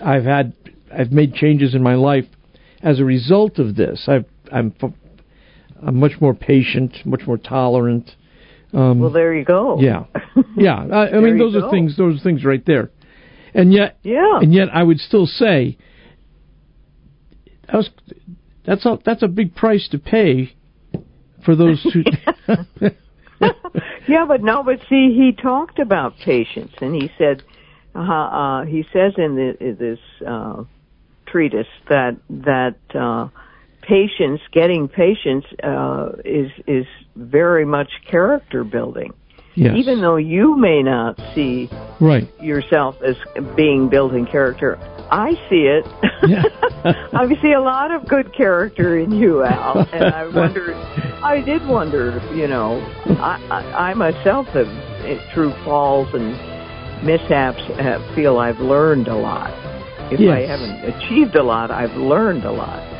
Speaker 2: I've had I've made changes in my life as a result of this. I've I'm I'm much more patient, much more tolerant. Um,
Speaker 12: well, there you go.
Speaker 2: Yeah, yeah. I, I mean, those
Speaker 12: go.
Speaker 2: are things. Those are things right there. And yet,
Speaker 12: yeah.
Speaker 2: And yet, I would still say that was, that's a that's a big price to pay for those two.
Speaker 12: yeah, but no, but see, he talked about patience, and he said, uh, uh, he says in, the, in this uh, treatise that that. Uh, patience, getting patience, uh, is is very much character building.
Speaker 2: Yes.
Speaker 12: Even though you may not see
Speaker 2: right.
Speaker 12: yourself as being building character, I see it.
Speaker 2: Yeah.
Speaker 12: I see a lot of good character in you, Al, and I wondered. I did wonder, you know, I, I, I myself have, through falls and mishaps, have, feel I've learned a lot. If
Speaker 2: yes.
Speaker 12: I haven't achieved a lot, I've learned a lot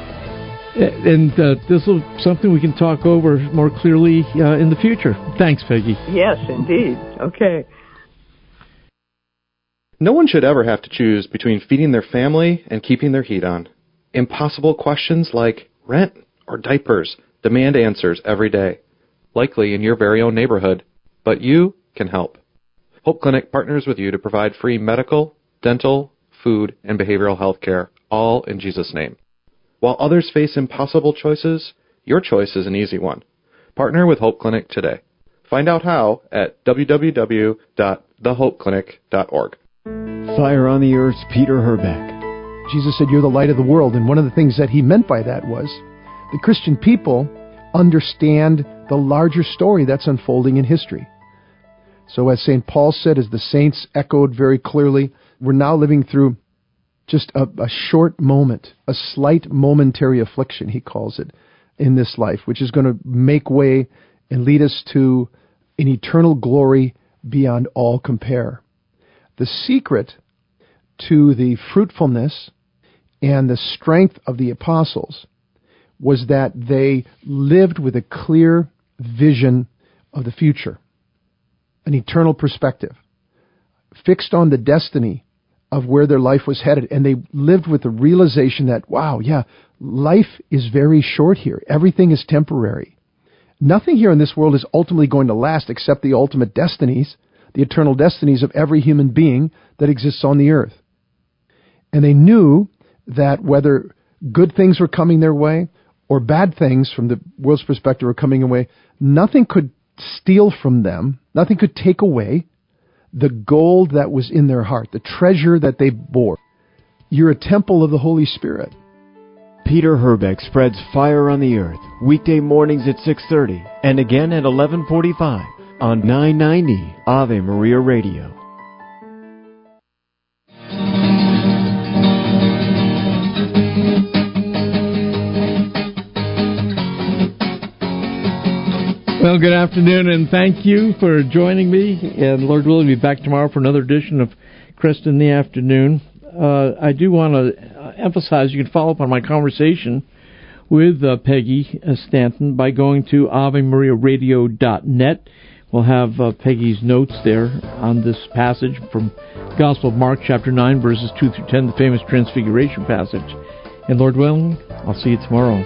Speaker 2: and uh, this will something we can talk over more clearly uh, in the future. Thanks, Peggy.
Speaker 12: Yes, indeed. Okay.
Speaker 17: No one should ever have to choose between feeding their family and keeping their heat on. Impossible questions like rent or diapers demand answers every day, likely in your very own neighborhood. But you can help. Hope Clinic partners with you to provide free medical, dental, food, and behavioral health care, all in Jesus' name. While others face impossible choices, your choice is an easy one. Partner with Hope Clinic today. Find out how at www.thehopeclinic.org.
Speaker 3: Fire on the Earth's Peter Herbeck.
Speaker 18: Jesus said, You're the light of the world. And one of the things that he meant by that was the Christian people understand the larger story that's unfolding in history. So, as St. Paul said, as the saints echoed very clearly, we're now living through just a, a short moment, a slight momentary affliction, he calls it, in this life, which is going to make way and lead us to an eternal glory beyond all compare. The secret to the fruitfulness and the strength of the apostles was that they lived with a clear vision of the future, an eternal perspective, fixed on the destiny of where their life was headed. And they lived with the realization that, wow, yeah, life is very short here. Everything is temporary. Nothing here in this world is ultimately going to last except the ultimate destinies, the eternal destinies of every human being that exists on the earth. And they knew that whether good things were coming their way or bad things from the world's perspective were coming away, nothing could steal from them, nothing could take away the gold that was in their heart, the treasure that they bore. You're a temple of the Holy Spirit.
Speaker 8: Peter Herbeck spreads fire on the earth weekday mornings at 6:30 and again at 11:45 on 990 Ave Maria Radio.
Speaker 2: Well, good afternoon, and thank you for joining me. And Lord willing, be back tomorrow for another edition of Kresta in the Afternoon. Uh, I do want to emphasize you can follow up on my conversation with uh, Peggy uh, Stanton by going to AveMariaRadio.net. We'll have uh, Peggy's notes there on this passage from Gospel of Mark, chapter 9, verses 2 through 10, the famous Transfiguration passage. And Lord willing, I'll see you tomorrow.